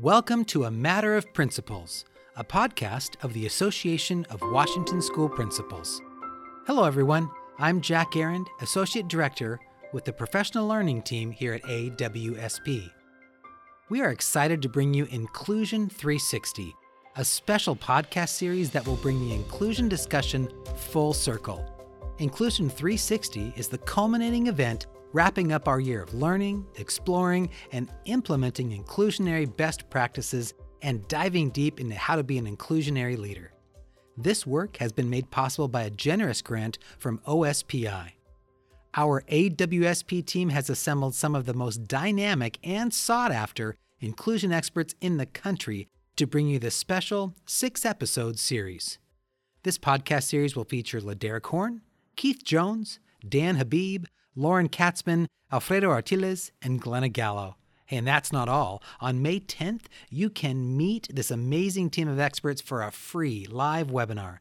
Welcome to A Matter of Principles, a podcast of the Association of Washington School Principals. Hello, everyone. I'm Jack Arend, Associate Director with the Professional Learning Team here at AWSP. We are excited to bring you Inclusion 360, a special podcast series that will bring the inclusion discussion full circle. Inclusion 360 is the culminating event wrapping up our year of learning, exploring, and implementing inclusionary best practices and diving deep into how to be an inclusionary leader. This work has been made possible by a generous grant from OSPI. Our AWSP team has assembled some of the most dynamic and sought after inclusion experts in the country to bring you this special six episode series. This podcast series will feature LeDerick Horne, Keith Jones, Dan Habib, Lauren Katzman, Alfredo Artiles, and Glenna Gallo. And that's not all. On May 10th, you can meet this amazing team of experts for a free live webinar.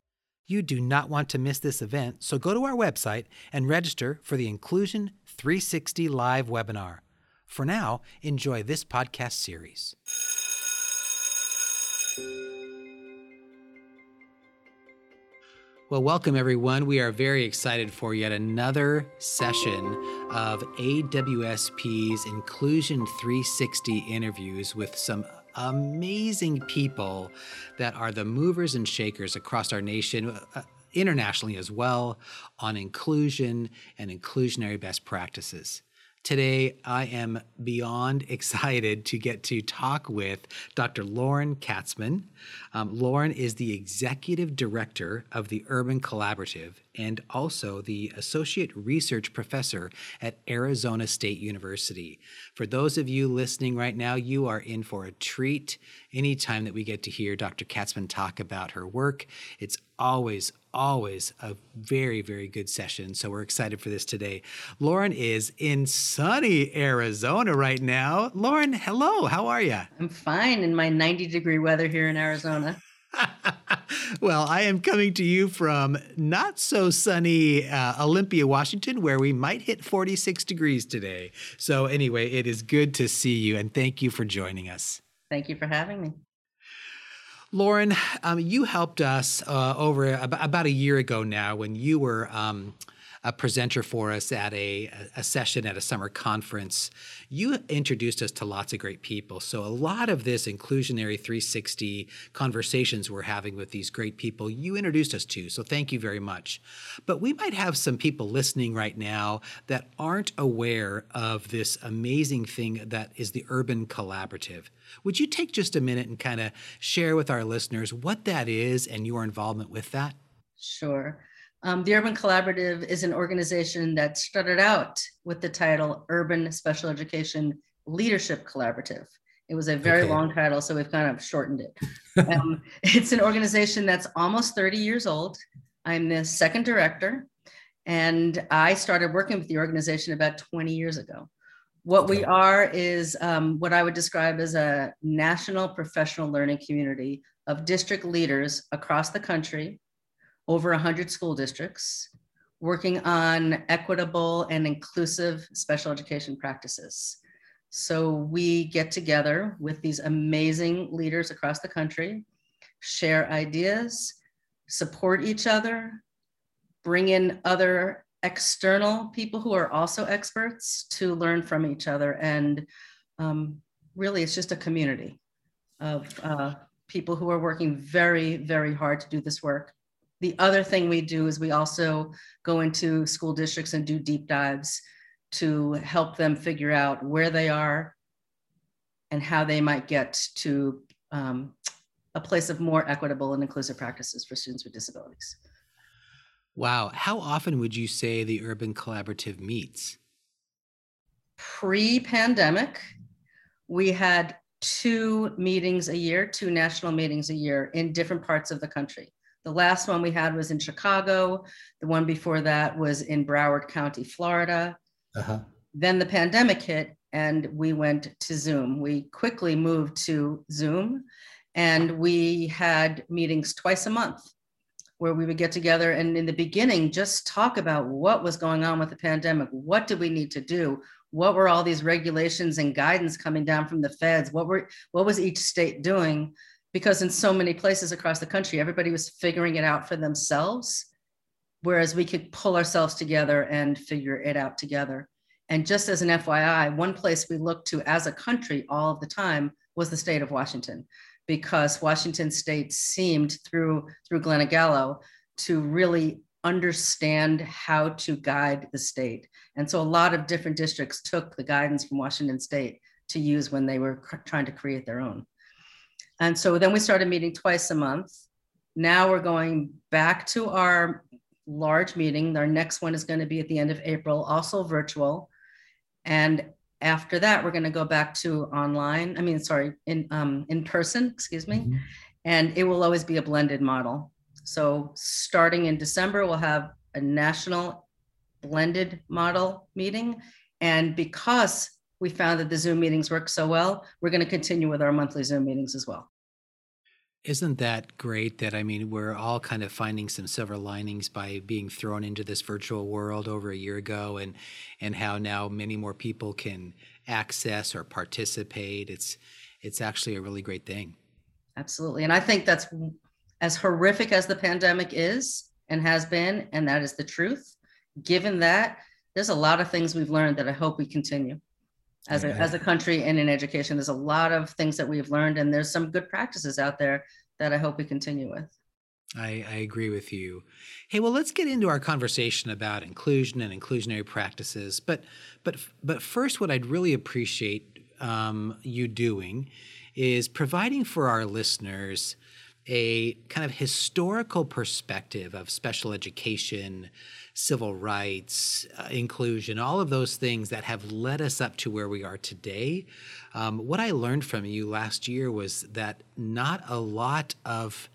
You do not want to miss this event, so go to our website and register for the Inclusion 360 live webinar. For now, enjoy this podcast series. Well, welcome everyone. We are very excited for yet another session of AWSP's Inclusion 360 interviews with some amazing people that are the movers and shakers across our nation, uh, internationally as well, on inclusion and inclusionary best practices. Today, I am beyond excited to get to talk with Dr. Lauren Katzman. Um, Lauren is the executive director of the Urban Collaborative and also the associate research professor at Arizona State University. For those of you listening right now, you are in for a treat anytime that we get to hear Dr. Katzman talk about her work. It's always, always a very, very good session. So we're excited for this today. Lauren is in sunny Arizona right now. Lauren, hello. How are you? I'm fine in my 90 degree weather here in Arizona. well, I am coming to you from not so sunny uh, Olympia, Washington, where we might hit 46 degrees today. So, anyway, it is good to see you and thank you for joining us. Thank you for having me. Lauren, um, you helped us uh, over about, about, a year ago now when you were um, a presenter for us at a, a session at a summer conference. You introduced us to lots of great people. So, a lot of this inclusionary 360 conversations we're having with these great people, you introduced us to. So, thank you very much. But we might have some people listening right now that aren't aware of this amazing thing that is the Urban Collaborative. Would you take just a minute and kind of share with our listeners what that is and your involvement with that? Sure. Um, the Urban Collaborative is an organization that started out with the title Urban Special Education Leadership Collaborative. It was a very okay. long title, so we've kind of shortened it. Um, it's an organization that's almost 30 years old. I'm the second director, and I started working with the organization about 20 years ago. What we are is um, what I would describe as a national professional learning community of district leaders across the country over 100 school districts working on equitable and inclusive special education practices. So we get together with these amazing leaders across the country, share ideas, support each other, bring in other external people who are also experts to learn from each other. And um, really, it's just a community of uh, people who are working very, very hard to do this work the other thing we do is we also go into school districts and do deep dives to help them figure out where they are and how they might get to um, a place of more equitable and inclusive practices for students with disabilities. Wow. How often would you say the Urban Collaborative meets? Pre pandemic, we had two meetings a year, two national meetings a year in different parts of the country. The last one we had was in Chicago. The one before that was in Broward County, Florida. Uh-huh. Then the pandemic hit and we went to Zoom. We quickly moved to Zoom and we had meetings twice a month where we would get together and in the beginning just talk about what was going on with the pandemic. What did we need to do? what were all these regulations and guidance coming down from the feds what were what was each state doing because in so many places across the country everybody was figuring it out for themselves whereas we could pull ourselves together and figure it out together and just as an fyi one place we looked to as a country all of the time was the state of washington because washington state seemed through through Glenna Gallo to really understand how to guide the state. And so a lot of different districts took the guidance from Washington State to use when they were trying to create their own. And so then we started meeting twice a month. Now we're going back to our large meeting. Our next one is going to be at the end of April, also virtual. And after that, we're going to go back to online. I mean, sorry, in um, in person. Excuse me. Mm-hmm. And it will always be a blended model. So starting in December, we'll have a national blended model meeting. And because we found that the Zoom meetings work so well, we're going to continue with our monthly Zoom meetings as well. Isn't that great that I mean we're all kind of finding some silver linings by being thrown into this virtual world over a year ago and and how now many more people can access or participate it's it's actually a really great thing. Absolutely. And I think that's as horrific as the pandemic is and has been, and that is the truth, given that, there's a lot of things we've learned that I hope we continue as a, as a country and in education. There's a lot of things that we've learned, and there's some good practices out there that I hope we continue with. I, I, agree with you. Hey, well, let's get into our conversation about inclusion and inclusionary practices. But, but, but first, what I'd really appreciate um, you doing is providing for our listeners a kind of historical perspective of special education, civil rights, uh, inclusion, all of those things that have led us up to where we are today. Um, what I learned from you last year was that not a lot of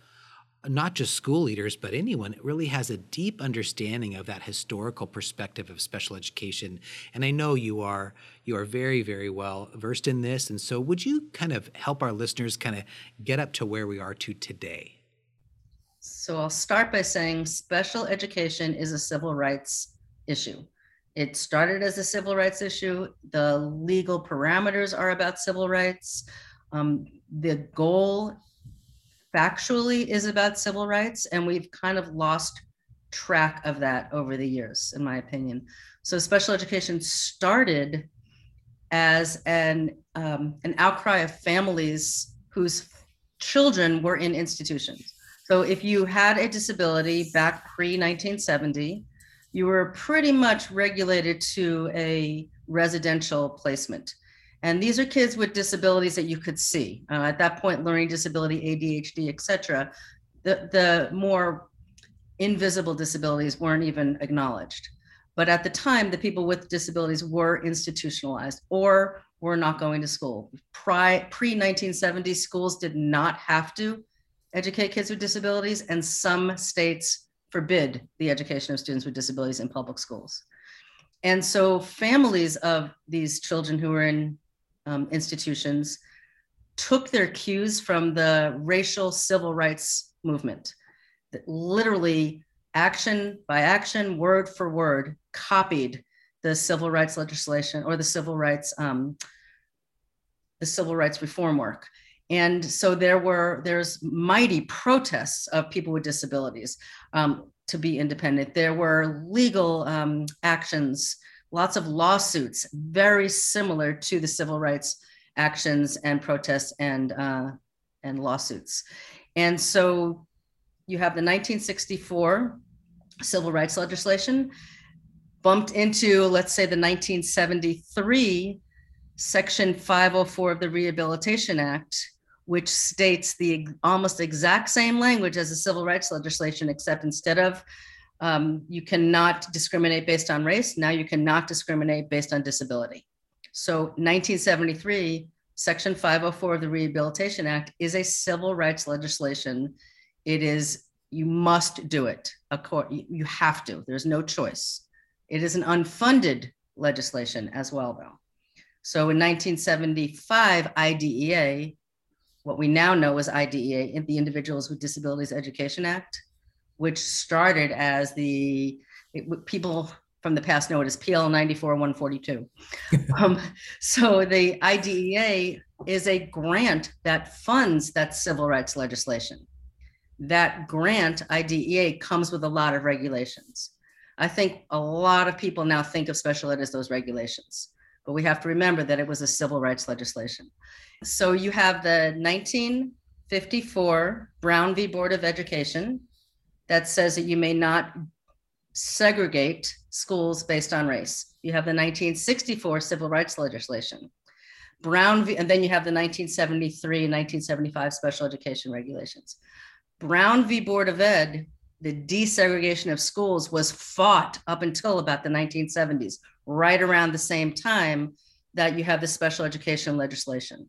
not just school leaders, but anyone really has a deep understanding of that historical perspective of special education. And I know you are you are very, very well versed in this. And so would you kind of help our listeners kind of get up to where we are to today? So I'll start by saying special education is a civil rights issue. It started as a civil rights issue. The legal parameters are about civil rights. Um, the goal factually is about civil rights, and we've kind of lost track of that over the years, in my opinion. So special education started as an um, an outcry of families whose children were in institutions. So if you had a disability back pre 1970, you were pretty much regulated to a residential placement. And these are kids with disabilities that you could see. Uh, at that point, learning disability, ADHD, et cetera. The, the more invisible disabilities weren't even acknowledged. But at the time, the people with disabilities were institutionalized or were not going to school. Pre 1970, schools did not have to educate kids with disabilities, and some states forbid the education of students with disabilities in public schools. And so families of these children who were in um, institutions took their cues from the racial civil rights movement that literally action by action word for word copied the civil rights legislation or the civil rights um, the civil rights reform work and so there were there's mighty protests of people with disabilities um, to be independent there were legal um, actions lots of lawsuits very similar to the civil rights actions and protests and uh, and lawsuits. And so you have the 1964 civil rights legislation bumped into, let's say, the 1973 Section 504 of the Rehabilitation Act, which states the almost exact same language as the civil rights legislation, except instead of um, you cannot discriminate based on race. Now you cannot discriminate based on disability. So 1973, Section 504 of the Rehabilitation Act is a civil rights legislation. It is, you must do it. You have to, there's no choice. It is an unfunded legislation as well, though. So in 1975, IDEA, what we now know as IDEA, the Individuals with Disabilities Education Act, which started as the it, people from the past know it as PL 94 142. um, so the IDEA is a grant that funds that civil rights legislation. That grant, IDEA, comes with a lot of regulations. I think a lot of people now think of special ed as those regulations, but we have to remember that it was a civil rights legislation. So you have the 1954 Brown v. Board of Education that says that you may not segregate schools based on race. You have the 1964 civil rights legislation. Brown, v, and then you have the 1973 and 1975 special education regulations. Brown v. Board of Ed, the desegregation of schools was fought up until about the 1970s, right around the same time that you have the special education legislation.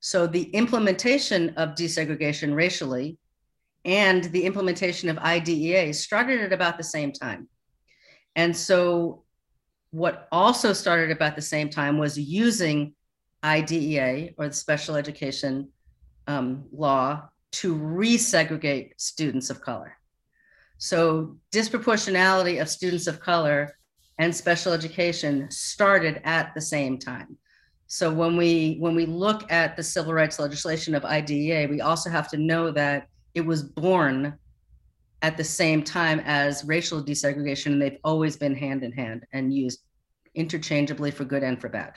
So the implementation of desegregation racially and the implementation of IDEA started at about the same time. And so, what also started about the same time was using IDEA or the special education um, law to resegregate students of color. So, disproportionality of students of color and special education started at the same time. So when we when we look at the civil rights legislation of IDEA, we also have to know that it was born at the same time as racial desegregation, and they've always been hand in hand and used interchangeably for good and for bad.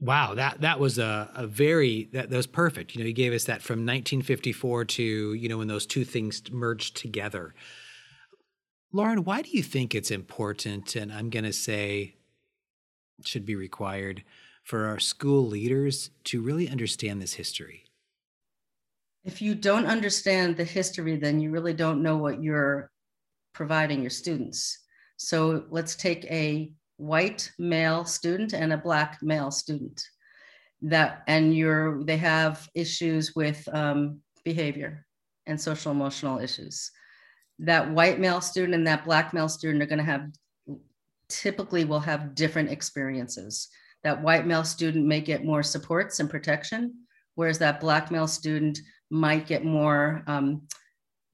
Wow, that that was a, a very that, that was perfect. You know, you gave us that from 1954 to you know when those two things merged together. Lauren, why do you think it's important, and I'm going to say should be required for our school leaders to really understand this history? if you don't understand the history, then you really don't know what you're providing your students. So let's take a white male student and a black male student that and you're they have issues with um, behavior and social emotional issues that white male student and that black male student are going to have typically will have different experiences that white male student may get more supports and protection whereas that black male student might get more um,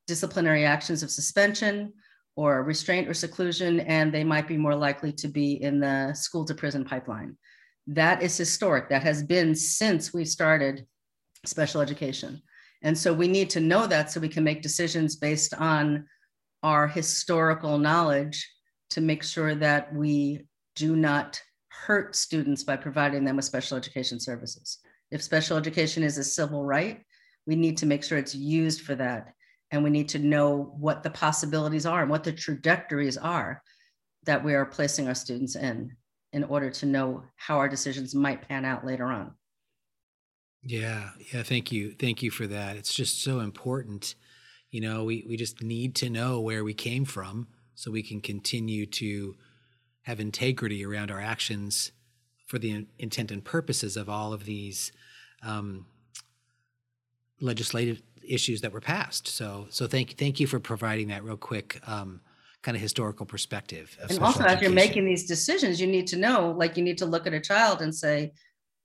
disciplinary actions of suspension or restraint or seclusion, and they might be more likely to be in the school to prison pipeline. That is historic. That has been since we started special education. And so we need to know that so we can make decisions based on our historical knowledge to make sure that we do not hurt students by providing them with special education services. If special education is a civil right, we need to make sure it's used for that. And we need to know what the possibilities are and what the trajectories are that we are placing our students in in order to know how our decisions might pan out later on. Yeah, yeah, thank you. Thank you for that. It's just so important. You know, we, we just need to know where we came from so we can continue to have integrity around our actions for the intent and purposes of all of these um, legislative issues that were passed. So, so thank thank you for providing that real quick um, kind of historical perspective. Of and also, education. as you're making these decisions, you need to know, like, you need to look at a child and say,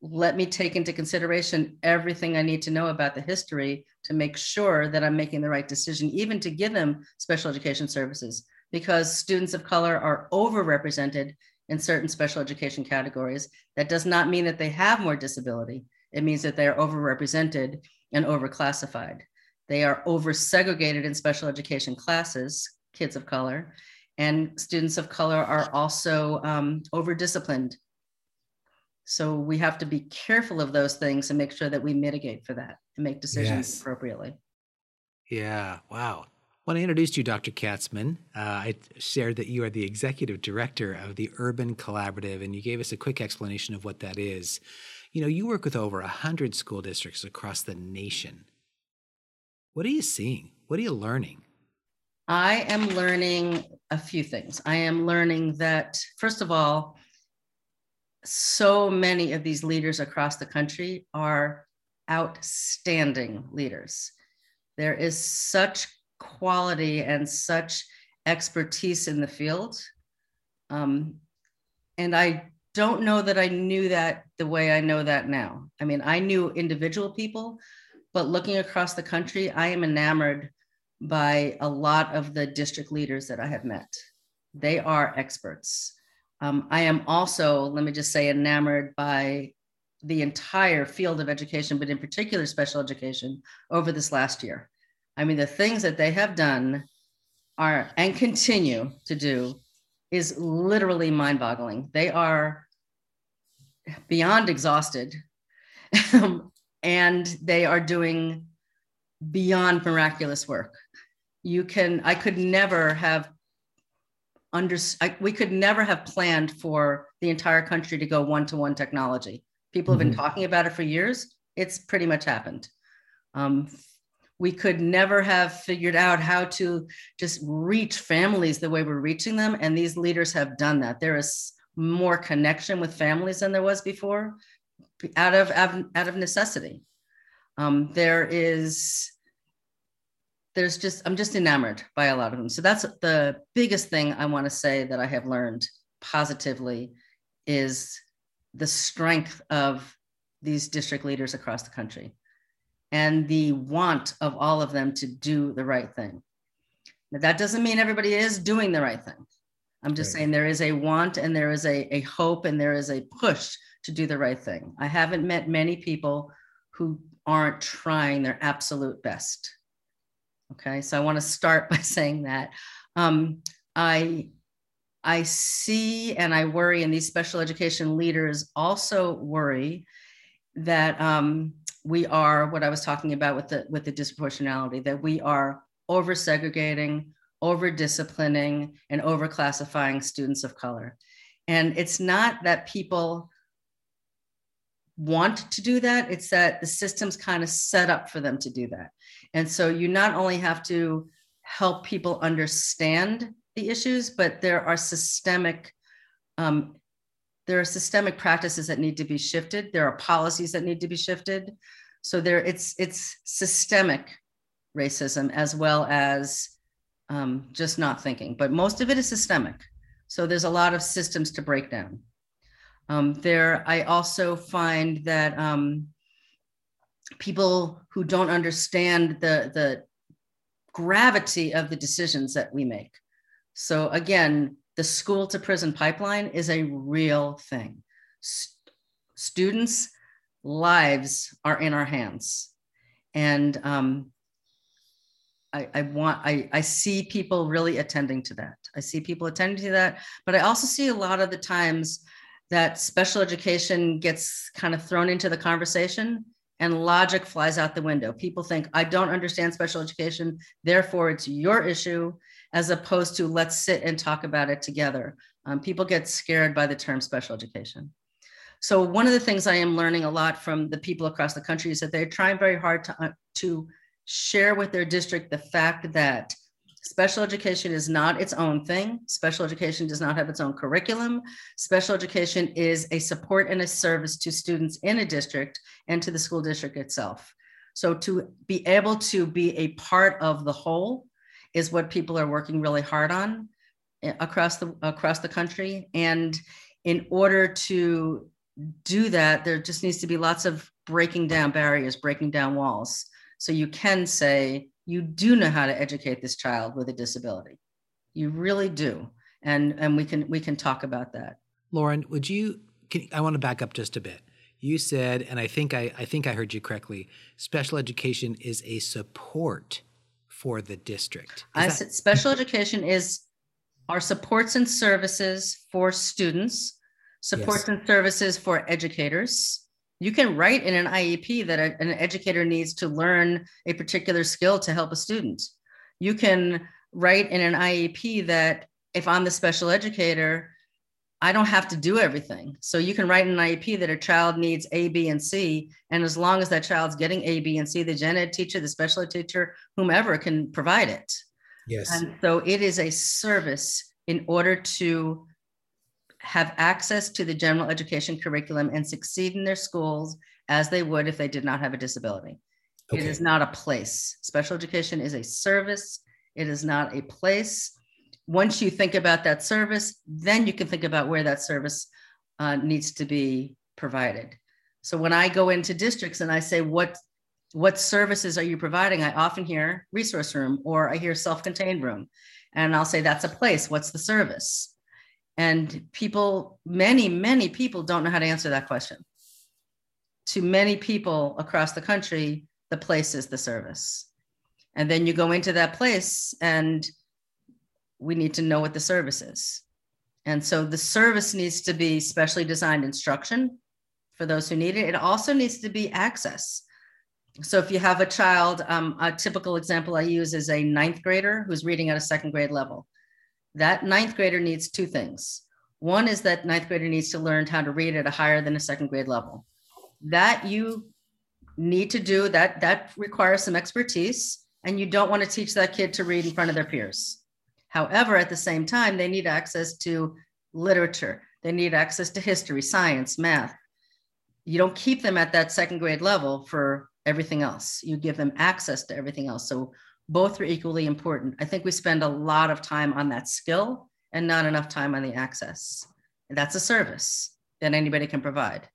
"Let me take into consideration everything I need to know about the history to make sure that I'm making the right decision, even to give them special education services." Because students of color are overrepresented in certain special education categories. That does not mean that they have more disability. It means that they are overrepresented and overclassified. They are over segregated in special education classes, kids of color, and students of color are also um, over disciplined. So we have to be careful of those things and make sure that we mitigate for that and make decisions yes. appropriately. Yeah, wow. When I introduced you, Dr. Katzman, uh, I shared that you are the executive director of the Urban Collaborative, and you gave us a quick explanation of what that is. You know, you work with over 100 school districts across the nation. What are you seeing? What are you learning? I am learning a few things. I am learning that, first of all, so many of these leaders across the country are outstanding leaders. There is such quality and such expertise in the field. Um, and I don't know that I knew that the way I know that now. I mean, I knew individual people, but looking across the country, I am enamored by a lot of the district leaders that I have met. They are experts. Um, I am also, let me just say, enamored by the entire field of education, but in particular special education over this last year. I mean, the things that they have done are and continue to do is literally mind boggling. They are beyond exhausted and they are doing beyond miraculous work. You can, I could never have under, I, we could never have planned for the entire country to go one to one technology. People have been mm-hmm. talking about it for years. It's pretty much happened. Um, we could never have figured out how to just reach families the way we're reaching them. And these leaders have done that. There is more connection with families than there was before out of, out of necessity. Um, there is, there's just, I'm just enamored by a lot of them. So that's the biggest thing I want to say that I have learned positively is the strength of these district leaders across the country and the want of all of them to do the right thing. Now, that doesn't mean everybody is doing the right thing. I'm just right. saying there is a want and there is a, a hope and there is a push to do the right thing. I haven't met many people who aren't trying their absolute best. Okay, so I want to start by saying that. Um, I I see and I worry, and these special education leaders also worry that um, we are what I was talking about with the with the disproportionality that we are over segregating, over disciplining, and over classifying students of color. And it's not that people want to do that, it's that the system's kind of set up for them to do that. And so you not only have to help people understand the issues, but there are systemic um, there are systemic practices that need to be shifted. There are policies that need to be shifted. So there, it's it's systemic racism as well as um, just not thinking. But most of it is systemic. So there's a lot of systems to break down. Um, there, I also find that um, people who don't understand the the gravity of the decisions that we make. So again, the school to prison pipeline is a real thing. St- students' lives are in our hands. And um, I, I, want, I, I see people really attending to that. I see people attending to that, but I also see a lot of the times that special education gets kind of thrown into the conversation and logic flies out the window. People think, I don't understand special education, therefore it's your issue as opposed to let's sit and talk about it together. Um, people get scared by the term special education. So one of the things I am learning a lot from the people across the country is that they're trying very hard to, uh, to share with their district the fact that special education is not its own thing. Special education does not have its own curriculum. Special education is a support and a service to students in a district and to the school district itself. So to be able to be a part of the whole is what people are working really hard on eh, across the across the country and in order to do that there just needs to be lots of breaking down barriers breaking down walls so you can say you do know how to educate this child with a disability you really do and and we can we can talk about that lauren would you can, i want to back up just a bit you said and i think i i think i heard you correctly special education is a support for the district? I said special education is our supports and services for students, supports yes. and services for educators. You can write in an IEP that a, an educator needs to learn a particular skill to help a student. You can write in an IEP that if I'm the special educator, I don't have to do everything. So you can write in an IEP that a child needs A, B, and C. And as long as that child's getting A, B, and C, the gen ed teacher, the special ed teacher, whomever can provide it. Yes. And so it is a service in order to have access to the general education curriculum and succeed in their schools as they would if they did not have a disability. Okay. It is not a place. Special education is a service. It is not a place once you think about that service, then you can think about where that service uh, needs to be provided. So when I go into districts and I say, what, what services are you providing? I often hear resource room or I hear self-contained room. And I'll say, that's a place. What's the service? And people, many, many people don't know how to answer that question. To many people across the country, the place is the service. And then you go into that place and we need to know what the service is. And so the service needs to be specially designed instruction for those who need it. It also needs to be access. So if you have a child, um, a typical example I use is a ninth grader who's reading at a second grade level. That ninth grader needs two things. One is that ninth grader needs to learn how to read at a higher than a second grade level. That you need to do that that requires some expertise and you don't want to teach that kid to read in front of their peers. However at the same time they need access to literature. They need access to history science math. You don't keep them at that second grade level for everything else. You give them access to everything else. So both are equally important i think we spend a lot of time on that skill and not enough time on the access that's a service that anybody can provide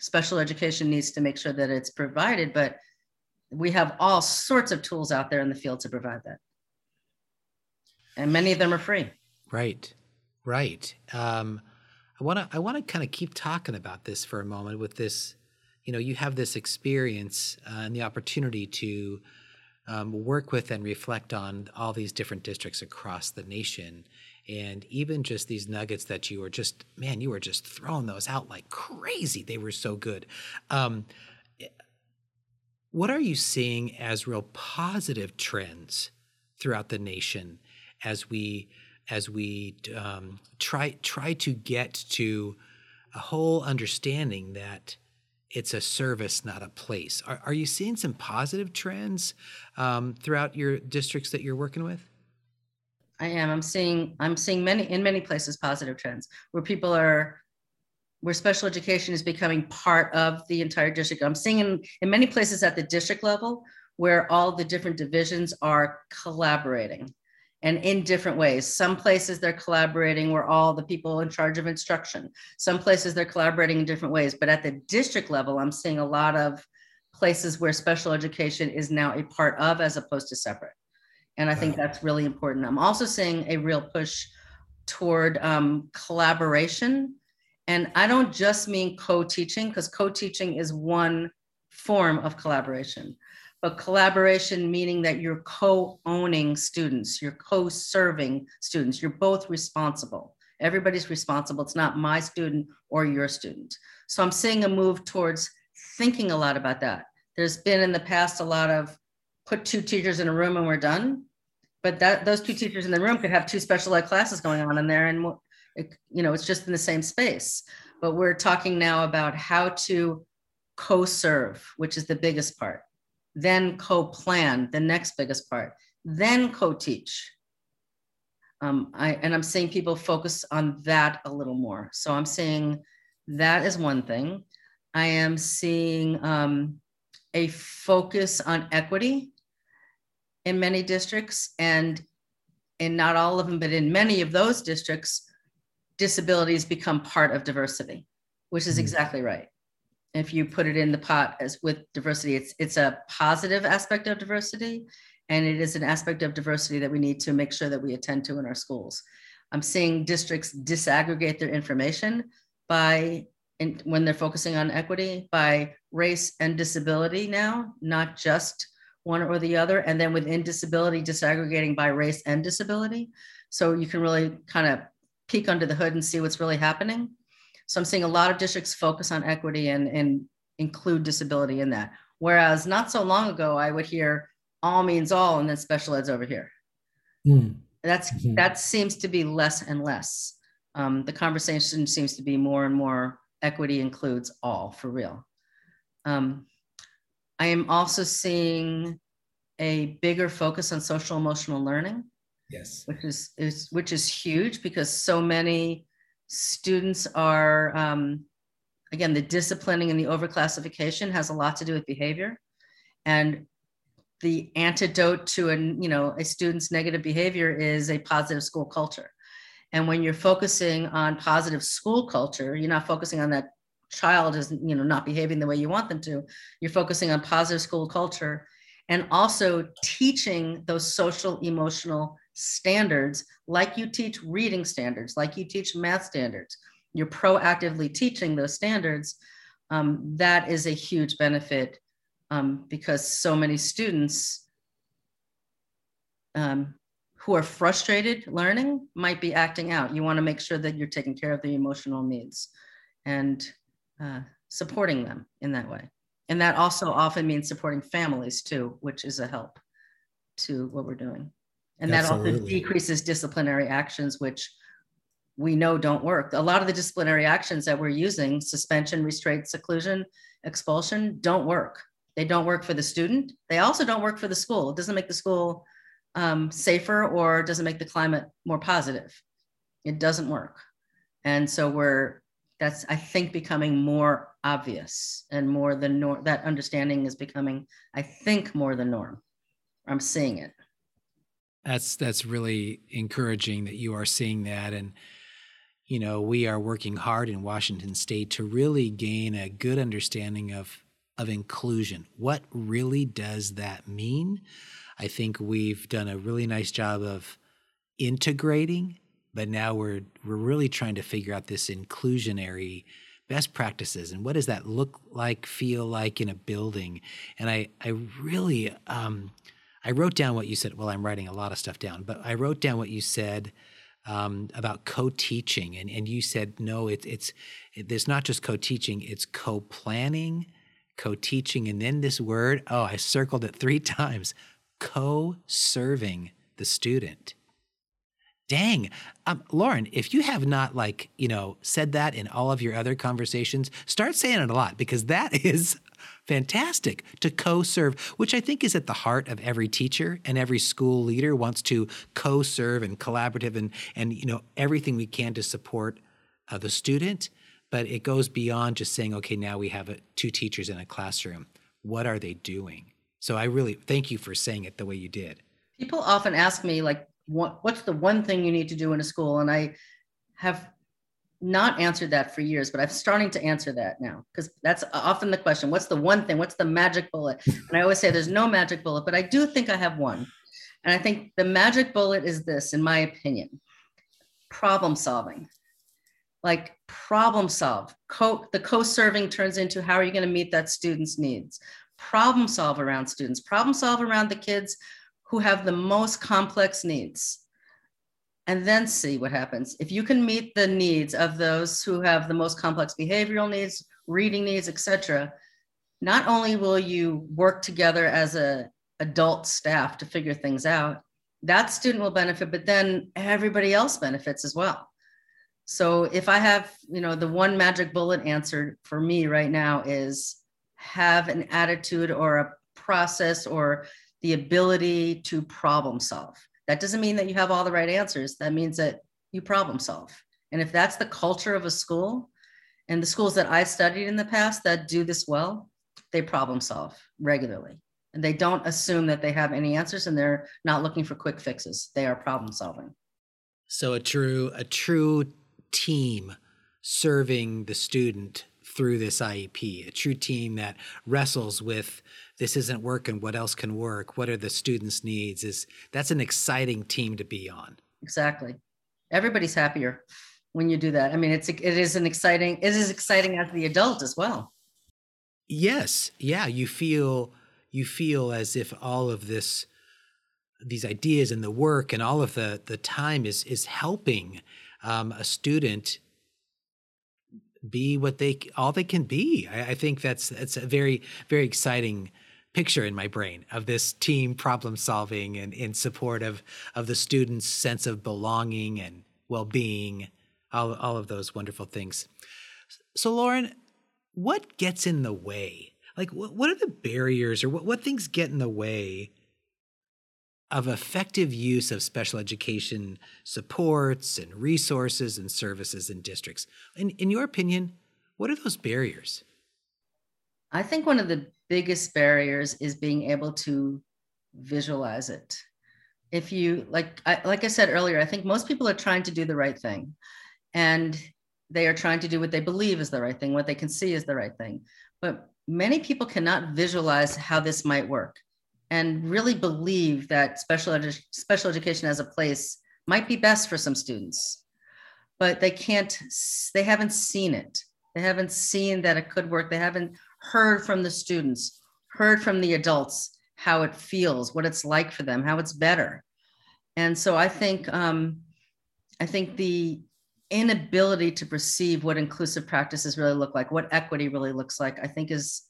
special education needs to make sure that it's provided, but we have all sorts of tools out there in the field to provide that. And many of them are free. Right, right. Um, I want to I want to kind of keep talking about this for a moment with this. You know, you have this experience uh, and the opportunity to um, work with and reflect on all these different districts across the nation. And even just these nuggets that you were just man you were just throwing those out like crazy. They were so good. Um, what are you seeing as real positive trends throughout the nation as we as we um, try try to get to a whole understanding that it's a service, not a place. Are, are you seeing some positive trends um, throughout your districts that you're working with? I am. I'm seeing I'm seeing many in many places positive trends where people are where special education is becoming part of the entire district. I'm seeing in, in many places at the district level where all the different divisions are collaborating and in different ways. Some places they're collaborating where all the people in charge of instruction. Some places they're collaborating in different ways. But at the district level, I'm seeing a lot of places where special education is now a part of as opposed to separate. And I think that's really important. I'm also seeing a real push toward um, collaboration. And I don't just mean co teaching, because co teaching is one form of collaboration, but collaboration meaning that you're co owning students, you're co serving students, you're both responsible. Everybody's responsible. It's not my student or your student. So I'm seeing a move towards thinking a lot about that. There's been in the past a lot of put two teachers in a room and we're done. But that those two teachers in the room could have two special ed classes going on in there, and it, you know it's just in the same space. But we're talking now about how to co-serve, which is the biggest part. Then co-plan, the next biggest part. Then co-teach. Um, I, and I'm seeing people focus on that a little more. So I'm seeing that is one thing. I am seeing um, a focus on equity in many districts and in not all of them, but in many of those districts, disabilities become part of diversity, which is mm-hmm. exactly right. If you put it in the pot as with diversity, it's it's a positive aspect of diversity, and it is an aspect of diversity that we need to make sure that we attend to in our schools. I'm seeing districts disaggregate their information by in, when they're focusing on equity by race and disability now, not just one or the other. And then within disability, disaggregating by race and disability. So you can really kind of peek under the hood and see what's really happening. So I'm seeing a lot of districts focus on equity and, and include disability in that. Whereas not so long ago, I would hear all means all and then special ed's over here. Mm. That's mm-hmm. that seems to be less and less. Um, the conversation seems to be more and more equity includes all for real. Um, I am also seeing a bigger focus on social emotional learning. Yes. Which is, is which is huge because so many students are um, again the disciplining and the overclassification has a lot to do with behavior. And the antidote to a you know a student's negative behavior is a positive school culture. And when you're focusing on positive school culture you're not focusing on that child is you know not behaving the way you want them to. You're focusing on positive school culture and also teaching those social emotional standards like you teach reading standards, like you teach math standards. You're proactively teaching those standards. Um, that is a huge benefit um, because so many students um, who are frustrated learning might be acting out. You want to make sure that you're taking care of the emotional needs and uh, supporting them in that way. And that also often means supporting families too, which is a help to what we're doing. And Absolutely. that also decreases disciplinary actions, which we know don't work. A lot of the disciplinary actions that we're using, suspension, restraint, seclusion, expulsion, don't work. They don't work for the student. They also don't work for the school. It doesn't make the school um, safer or doesn't make the climate more positive. It doesn't work. And so we're, that's, I think, becoming more obvious and more the norm. That understanding is becoming, I think, more the norm. I'm seeing it. That's that's really encouraging that you are seeing that and you know, we are working hard in Washington state to really gain a good understanding of of inclusion. What really does that mean? I think we've done a really nice job of integrating, but now we're we're really trying to figure out this inclusionary best practices and what does that look like, feel like in a building. And I I really um, I wrote down what you said. Well, I'm writing a lot of stuff down, but I wrote down what you said um, about co-teaching, and and you said no, it, it's it, there's not just co-teaching, it's co-planning, co-teaching, and then this word. Oh, I circled it three times. Co-serving the student. Dang, um, Lauren, if you have not like you know said that in all of your other conversations, start saying it a lot because that is fantastic to co-serve, which I think is at the heart of every teacher and every school leader wants to co-serve and collaborative and and you know everything we can to support uh, the student. But it goes beyond just saying, okay, now we have a, two teachers in a classroom. What are they doing? So I really thank you for saying it the way you did. People often ask me like, what, what's the one thing you need to do in a school? And I have not answered that for years, but I'm starting to answer that now because that's often the question. What's the one thing? What's the magic bullet? And I always say there's no magic bullet, but I do think I have one. And I think the magic bullet is this, in my opinion problem solving. Like problem solve. Co- the co serving turns into how are you going to meet that student's needs? Problem solve around students, problem solve around the kids who have the most complex needs and then see what happens. If you can meet the needs of those who have the most complex behavioral needs, reading needs, etc., not only will you work together as a adult staff to figure things out, that student will benefit, but then everybody else benefits as well. So if I have, you know, the one magic bullet answer for me right now is have an attitude or a process or the ability to problem solve that doesn't mean that you have all the right answers. That means that you problem solve. And if that's the culture of a school, and the schools that I studied in the past that do this well, they problem solve regularly. And they don't assume that they have any answers and they're not looking for quick fixes. They are problem solving. So a true a true team serving the student through this IEP, a true team that wrestles with this isn't working what else can work? What are the students needs? Is that's an exciting team to be on. Exactly. Everybody's happier when you do that. I mean it's it is an exciting it is exciting as the adult as well. Yes. Yeah you feel you feel as if all of this these ideas and the work and all of the the time is is helping um, a student be what they all they can be. I, I, think that's that's a very very exciting picture in my brain of this team problem solving and in support of of the students' sense of belonging and well-being, all, all of those wonderful things. So, Lauren, what gets in the way? Like, what, what are the barriers or what, what things get in the way of effective use of special education supports and resources and services in districts? In, in your opinion, what are those barriers? I think one of the biggest barriers is being able to visualize it. If you like, I, like I said earlier, I think most people are trying to do the right thing, and they are trying to do what they believe is the right thing, what they can see is the right thing. But many people cannot visualize how this might work. and really believe that special, edu- special education as a place might be best for some students, but they can't, they haven't seen it. They haven't seen that it could work. They haven't heard from the students, heard from the adults how it feels, what it's like for them, how it's better. And so I think um, I think the inability to perceive what inclusive practices really look like, what equity really looks like, I think is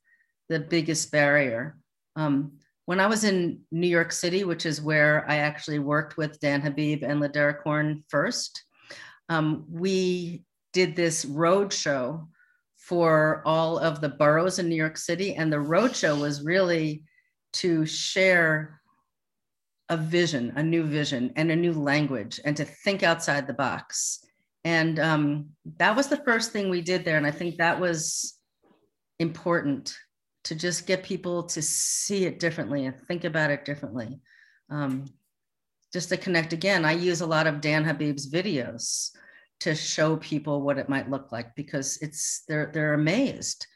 the biggest barrier. Um, when I was in New York City, which is where I actually worked with Dan Habib and LeDerick Horne first, um, we did this road show for all of the boroughs in New York City. And the road show was really to share a vision, a new vision, and a new language, and to think outside the box. And um, that was the first thing we did there. And I think that was important to just get people to see it differently and think about it differently. Um, just to connect again, I use a lot of Dan Habib's videos to show people what it might look like because it's they're they're amazed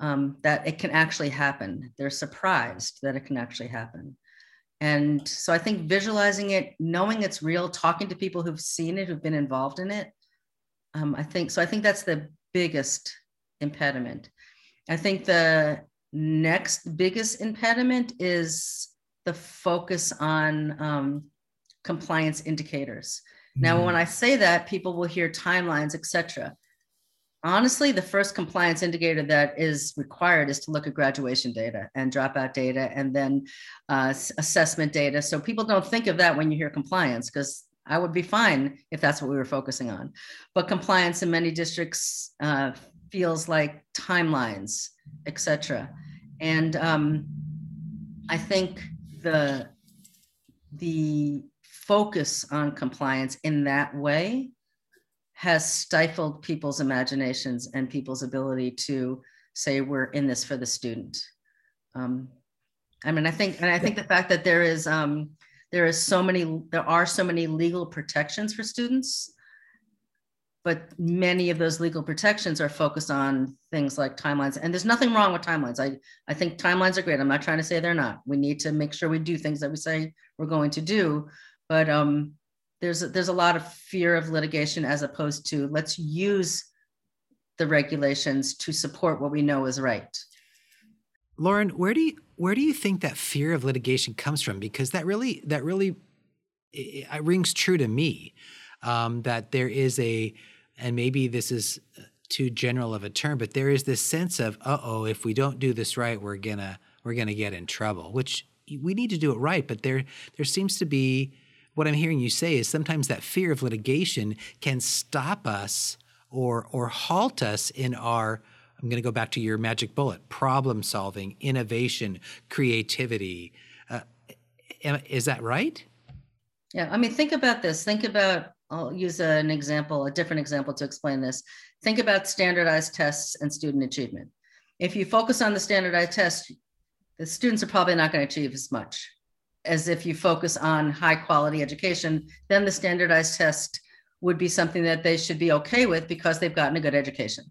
um, that it can actually happen. They're surprised that it can actually happen. And so I think visualizing it, knowing it's real, talking to people who've seen it, who've been involved in it, um, I think so. I think that's the biggest impediment. I think the next biggest impediment is the focus on um, compliance indicators. Now, mm-hmm. when I say that, people will hear timelines, etc honestly, the first compliance indicator that is required is to look at graduation data and dropout data and then uh, assessment data. So people don't think of that when you hear compliance because I would be fine if that's what we were focusing on. But compliance in many districts uh, feels like timelines, et cetera. And um, I think the the focus on compliance in that way has stifled people's imaginations and people's ability to say we're in this for the student. Um, I mean, I think, and I think the fact that there is um, there is so many, there are so many legal protections for students, but many of those legal protections are focused on things like timelines. And there's nothing wrong with timelines. I I think timelines are great. I'm not trying to say they're not. We need to make sure we do things that we say we're going to do, but um, there's a, there's a lot of fear of litigation as opposed to let's use the regulations to support what we know is right. Lauren, where do you where do you think that fear of litigation comes from? Because that really that really it, it rings true to me. Um, that there is a, and maybe this is too general of a term, but there is this sense of, uh oh, if we don't do this right, we're gonna we're gonna get in trouble. Which we need to do it right, but there there seems to be what I'm hearing you say is sometimes that fear of litigation can stop us or or halt us in our I'm going to go back to your magic bullet problem solving, innovation, creativity. Uh, is that right? Yeah, I mean, think about this. Think about, I'll use an example, a different example to explain this. Think about standardized tests and student achievement. If you focus on the standardized test, the students are probably not going to achieve as much as if you focus on high quality education, then the standardized test would be something that they should be okay with because they've gotten a good education.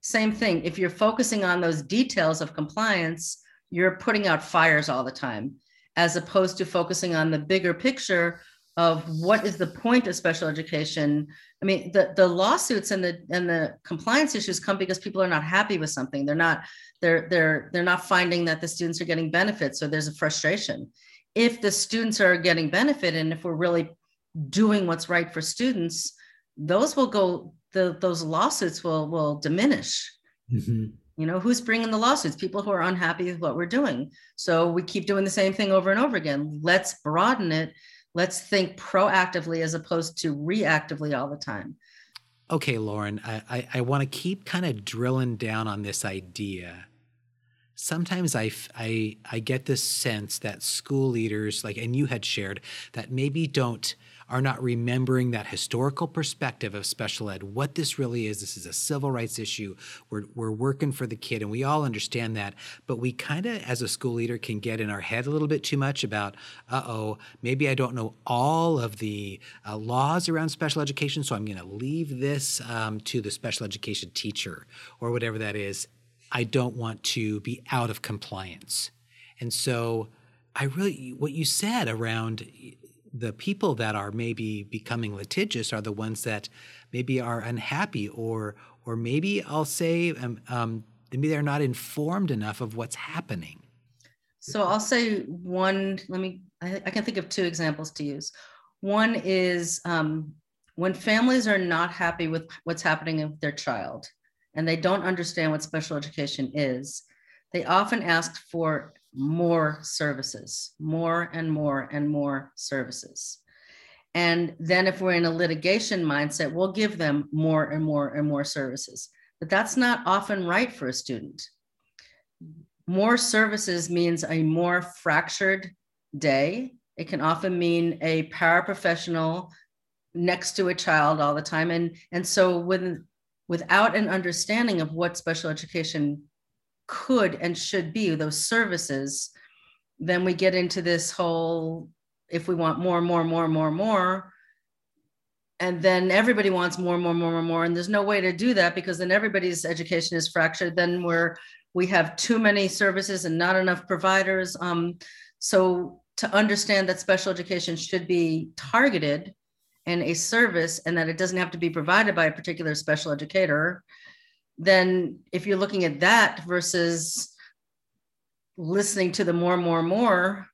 Same thing, if you're focusing on those details of compliance, you're putting out fires all the time, as opposed to focusing on the bigger picture of what is the point of special education. I mean, the, the lawsuits and the and the compliance issues come because people are not happy with something. They're not they're they're they're not finding that the students are getting benefits so there's a frustration if the students are getting benefit and if we're really doing what's right for students those will go the, those lawsuits will will diminish mm-hmm. you know who's bringing the lawsuits people who are unhappy with what we're doing so we keep doing the same thing over and over again let's broaden it let's think proactively as opposed to reactively all the time. Okay lauren i i, I want to keep kind of drilling down on this idea. Sometimes I, I, I get this sense that school leaders, like, and you had shared, that maybe don't, are not remembering that historical perspective of special ed, what this really is. This is a civil rights issue. We're, we're working for the kid, and we all understand that. But we kind of, as a school leader, can get in our head a little bit too much about, uh oh, maybe I don't know all of the uh, laws around special education, so I'm going to leave this um, to the special education teacher or whatever that is. I don't want to be out of compliance. And so I really, what you said around the people that are maybe becoming litigious are the ones that maybe are unhappy or or maybe I'll say um, um, maybe they're not informed enough of what's happening. So I'll say one. Let me. I, I can think of two examples to use. One is um, when families are not happy with what's happening with their child, and they don't understand what special education is. They often ask for more services, more and more and more services. And then if we're in a litigation mindset, we'll give them more and more and more services. But that's not often right for a student. More services means a more fractured day. It can often mean a paraprofessional next to a child all the time. And, and so when, without an understanding of what special education could and should be, those services, then we get into this whole if we want more, more, more, more, more, and then everybody wants more, more, more, more, more, and there's no way to do that because then everybody's education is fractured. Then we're we have too many services and not enough providers. Um, so to understand that special education should be targeted and a service and that it doesn't have to be provided by a particular special educator then if you're looking at that versus listening to the more more more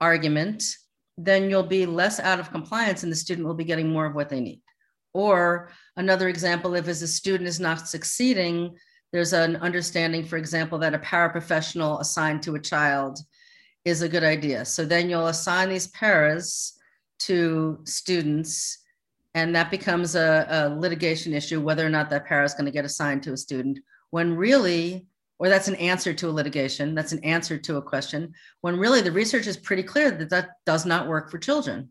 argument then you'll be less out of compliance and the student will be getting more of what they need. Or another example if as a student is not succeeding there's an understanding for example that a paraprofessional assigned to a child is a good idea. So then you'll assign these paras to students and that becomes a, a litigation issue whether or not that para is going to get assigned to a student when really or that's an answer to a litigation that's an answer to a question when really the research is pretty clear that that does not work for children.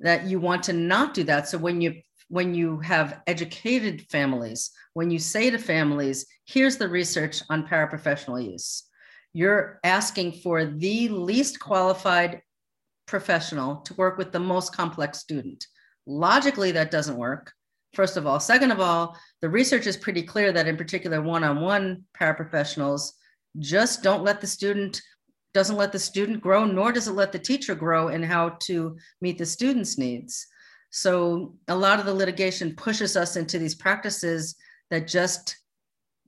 That you want to not do that so when you when you have educated families when you say to families here's the research on paraprofessional use you're asking for the least qualified professional to work with the most complex student Logically, that doesn't work. First of all. Second of all, the research is pretty clear that in particular one-on-one paraprofessionals just don't let the student doesn't let the student grow nor does it let the teacher grow in how to meet the student's needs so a lot of the litigation pushes us into these practices that just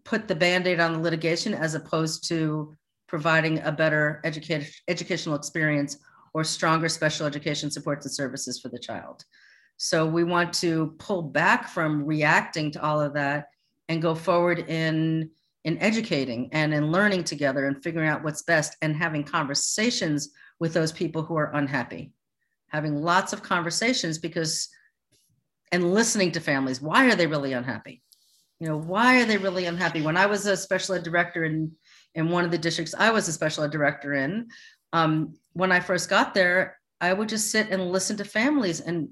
put the band-aid on the litigation as opposed to providing a better education, educational experience or stronger special education supports and services for the child so we want to pull back from reacting to all of that and go forward in in educating and in learning together and figuring out what's best and having conversations with those people who are unhappy. Having lots of conversations because and listening to families. Why are they really unhappy? You know why are they really unhappy? When i was a special ed director in in one of the districts i was a special ed director in um, when i first got there i would just sit and listen to families and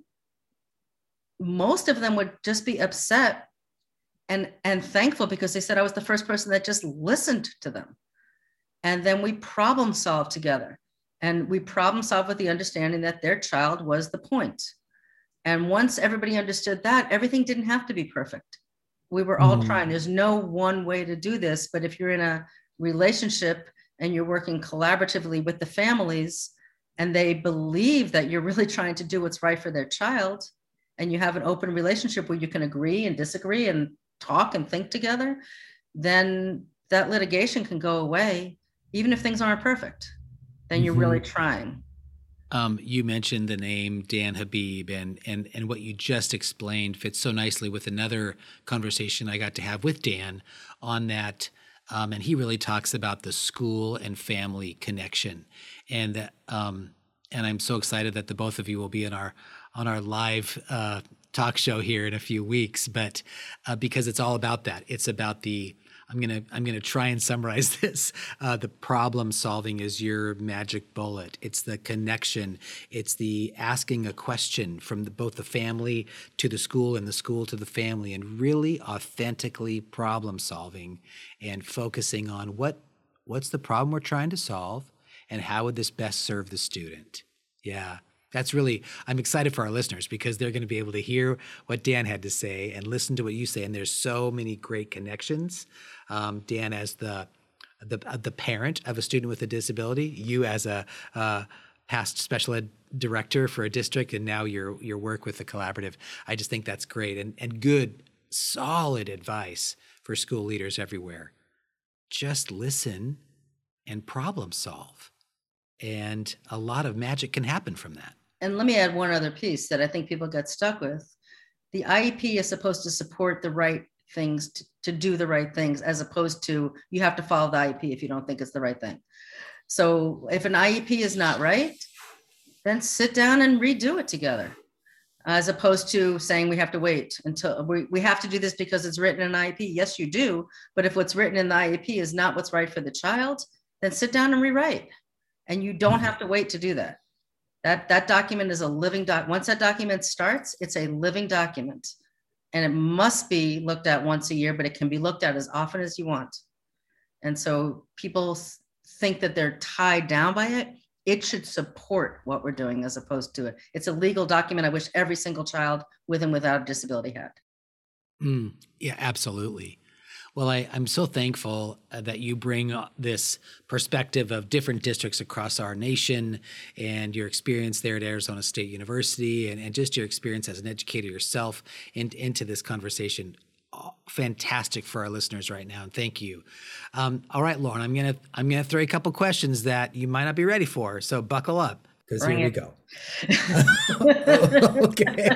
most of them would just be upset and and thankful because they said I was the first person that just listened to them. And then we problem solved together. And we problem solved with the understanding that their child was the point. And once everybody understood that, everything didn't have to be perfect. We were all mm. trying. There's no one way to do this, but if you're in a relationship and you're working collaboratively with the families and they believe that you're really trying to do what's right for their child, and you have an open relationship where you can agree and disagree and talk and think together, then that litigation can go away, even if things aren't perfect. Then you're mm-hmm. really trying. Um, you mentioned the name Dan Habib, and and and what you just explained fits so nicely with another conversation I got to have with Dan on that. Um, and he really talks about the school and family connection, and um, and I'm so excited that the both of you will be in our on our live uh, talk show here in a few weeks, but uh, because it's all about that. It's about the I'm gonna I'm gonna try and summarize this. Uh, the problem solving is your magic bullet. It's the connection. It's the asking a question from the, both the family to the school and the school to the family, and really authentically problem solving and focusing on what what's the problem we're trying to solve and how would this best serve the student. Yeah that's really i'm excited for our listeners because they're going to be able to hear what dan had to say and listen to what you say and there's so many great connections um, dan as the the the parent of a student with a disability, you as a uh, past special ed director for a district, and now your your work with the collaborative. I just think that's great and and good, solid advice for school leaders everywhere. Just listen and problem solve, and a lot of magic can happen from that. And let me add one other piece that I think people get stuck with. The IEP is supposed to support the right things to, to do the right things as opposed to you have to follow the IEP if you don't think it's the right thing. So if an IEP is not right, then sit down and redo it together as opposed to saying we have to wait until we, we have to do this because it's written in IEP. Yes, you do. But if what's written in the IEP is not what's right for the child, then sit down and rewrite. And you don't mm-hmm. have to wait to do that. That, that document is a living doc. Once that document starts, it's a living document and it must be looked at once a year, but it can be looked at as often as you want. And so people think that they're tied down by it. It should support what we're doing as opposed to it. It's a legal document. I wish every single child with and without a disability had. Mm, yeah, absolutely. Well, I, am so thankful uh, that you bring uh, this perspective of different districts across our nation and your experience there at Arizona State University and, and just your experience as an educator yourself in, into this conversation. fantastic for our listeners right now, and thank you. Um, all right, Lauren, I'm gonna I'm gonna throw a couple questions that you might not be ready for, so buckle up because here it. we go. okay.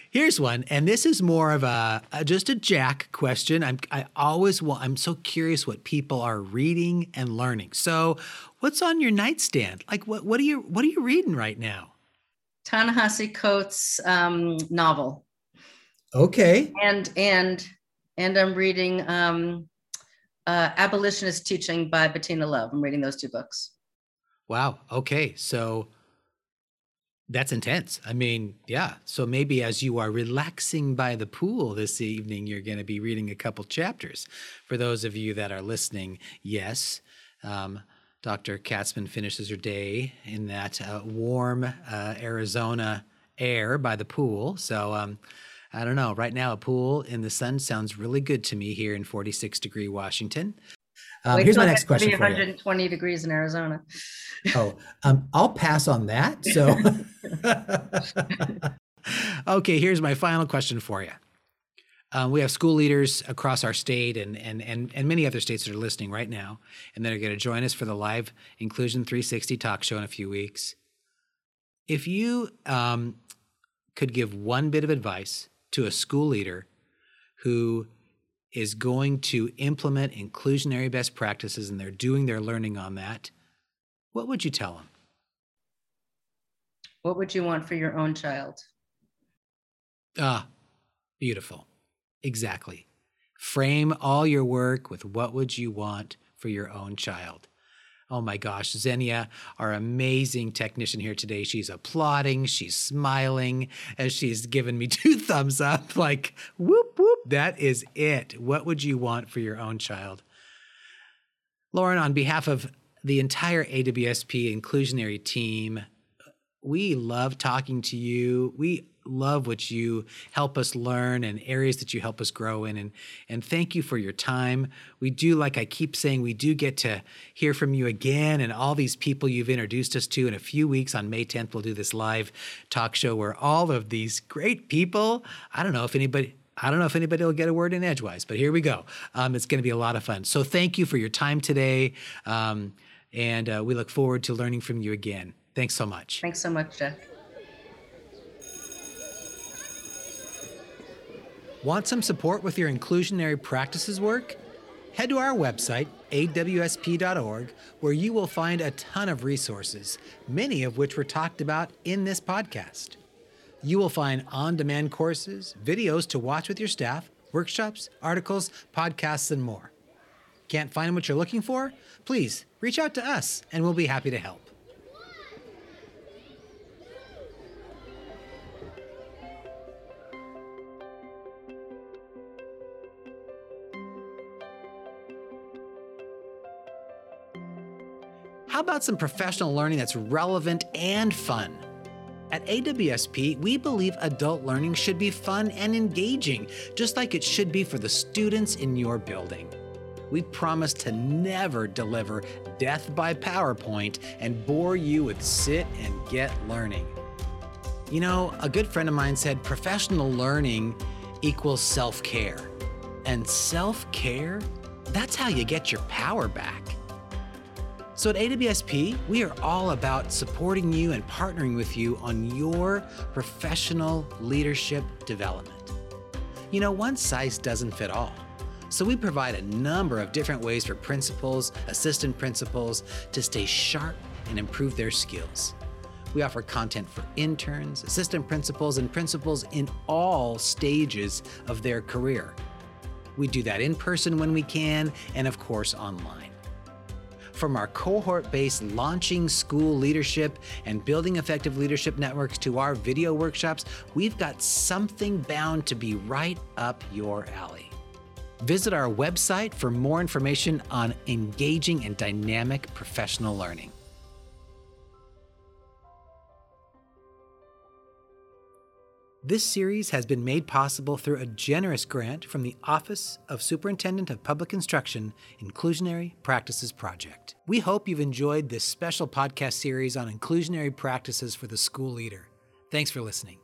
Here's one, and this is more of a, a, just a Jack question. I'm I always want. I'm so curious what people are reading and learning. So, what's on your nightstand? Like, what what are you what are you reading right now? Ta-Nehisi Coates' um, novel. Okay. And and and I'm reading um, uh, Abolitionist Teaching by Bettina Love. I'm reading those two books. Wow. Okay. So that's intense. I mean, yeah. So maybe as you are relaxing by the pool this evening, you're going to be reading a couple chapters. For those of you that are listening, yes. Um, Dr. Katzman finishes her day in that uh, warm uh, Arizona air by the pool. So um, I don't know. Right now, a pool in the sun sounds really good to me here in 46 degree Washington. Um, here's my next question. 120 degrees in Arizona. oh, um, I'll pass on that. So, okay, here's my final question for you. Um, we have school leaders across our state and, and, and, and many other states that are listening right now, and that are going to join us for the live Inclusion 360 talk show in a few weeks. If you um, could give one bit of advice to a school leader who is going to implement inclusionary best practices and they're doing their learning on that, what would you tell them? What would you want for your own child? Ah, beautiful. Exactly. Frame all your work with what would you want for your own child. Oh my gosh, Xenia, our amazing technician here today, she's applauding, she's smiling as she's given me two thumbs up, like, whoop, whoop, that is it. What would you want for your own child? Lauren, on behalf of the entire AWSP inclusionary team, we love talking to you. We love what you help us learn and areas that you help us grow in. And, and thank you for your time. We do, like I keep saying, we do get to hear from you again and all these people you've introduced us to. In a few weeks on May 10th, we'll do this live talk show where all of these great people, I don't know if anybody, I don't know if anybody will get a word in edgewise, but here we go. Um, it's going to be a lot of fun. So thank you for your time today. Um, and uh, we look forward to learning from you again. Thanks so much. Thanks so much, Jeff. Want some support with your inclusionary practices work? Head to our website, awsp.org, where you will find a ton of resources, many of which were talked about in this podcast. You will find on demand courses, videos to watch with your staff, workshops, articles, podcasts, and more. Can't find what you're looking for? Please reach out to us and we'll be happy to help. How about some professional learning that's relevant and fun? At AWSP, we believe adult learning should be fun and engaging, just like it should be for the students in your building. we promise to never deliver death by PowerPoint and bore you with sit and get learning. You know, a good friend of mine said professional learning equals self care. And self care, that's how you get your power back. So at AWSP, we are all about supporting you and partnering with you on your professional leadership development. You know, one size doesn't fit all. So we provide a number of different ways for principals, assistant principals to stay sharp and improve their skills. We offer content for interns, assistant principals, and principals in all stages of their career. We do that in person when we can, and of course, online. From our cohort based launching school leadership and building effective leadership networks to our video workshops, we've got something bound to be right up your alley. Visit our website for more information on engaging and dynamic professional learning. This series has been made possible through a generous grant from the Office of Superintendent of Public Instruction Inclusionary Practices Project. We hope you've enjoyed this special podcast series on inclusionary practices for the school leader. Thanks for listening.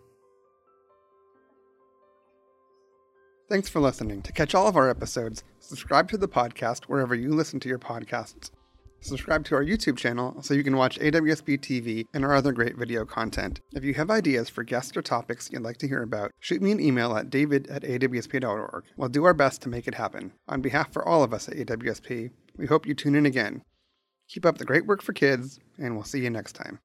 Thanks for listening. To catch all of our episodes, subscribe to the podcast wherever you listen to your podcasts. Subscribe to our YouTube channel so you can watch AWSP TV and our other great video content. If you have ideas for guests or topics you'd like to hear about, shoot me an email at david at awsp.org. We'll do our best to make it happen. On behalf for all of us at AWSP, we hope you tune in again. Keep up the great work for kids, and we'll see you next time.